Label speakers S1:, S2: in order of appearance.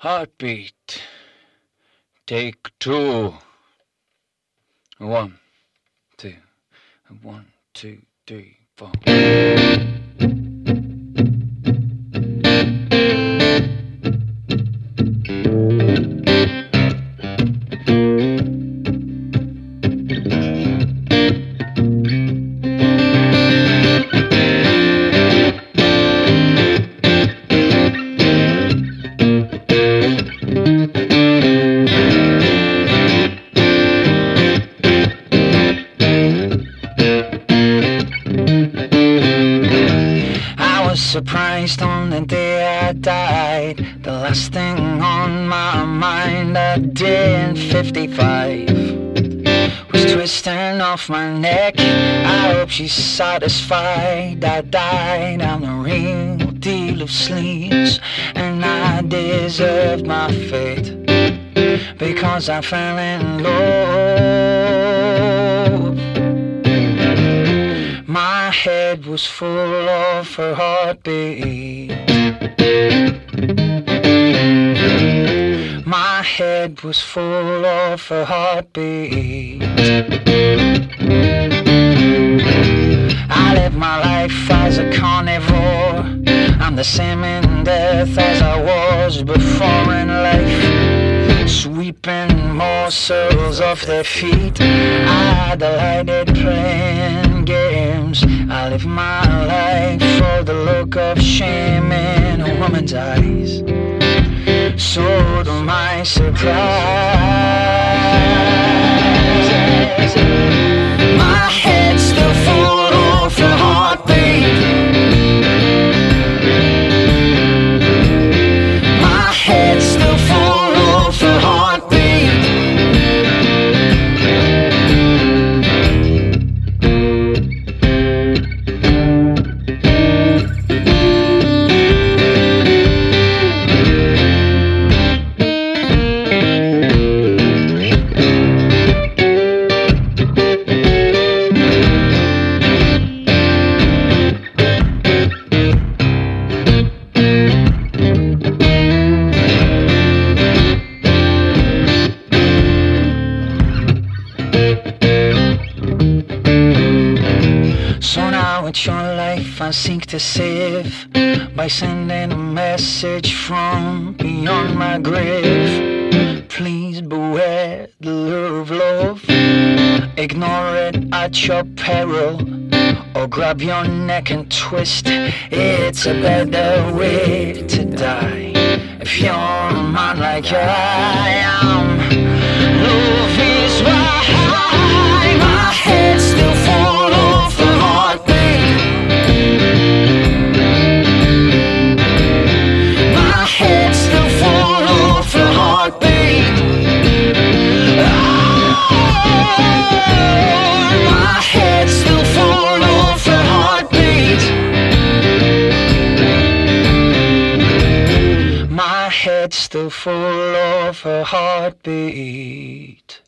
S1: Heartbeat. Take two. One, two, one, two, three, four. Surprised on the day I died. The last thing on my mind I did 55 was twisting off my neck. I hope she's satisfied. I died on a real deal of sleeves, and I deserved my fate because I fell in love. Head was full of her heartbeat. My head was full of her heartbeat. I live my life as a carnivore. I'm the same in death as I was before in life. Sweeping morsels off their feet. I delighted playing games. I live my life for the look of shame in a woman's eyes. So to my surprise, So now it's your life I seek to save by sending a message from beyond my grave. Please beware the lure of love. Ignore it at your peril, or grab your neck and twist. It's a better way to die if you're a man like I am. that's the fall of a heartbeat.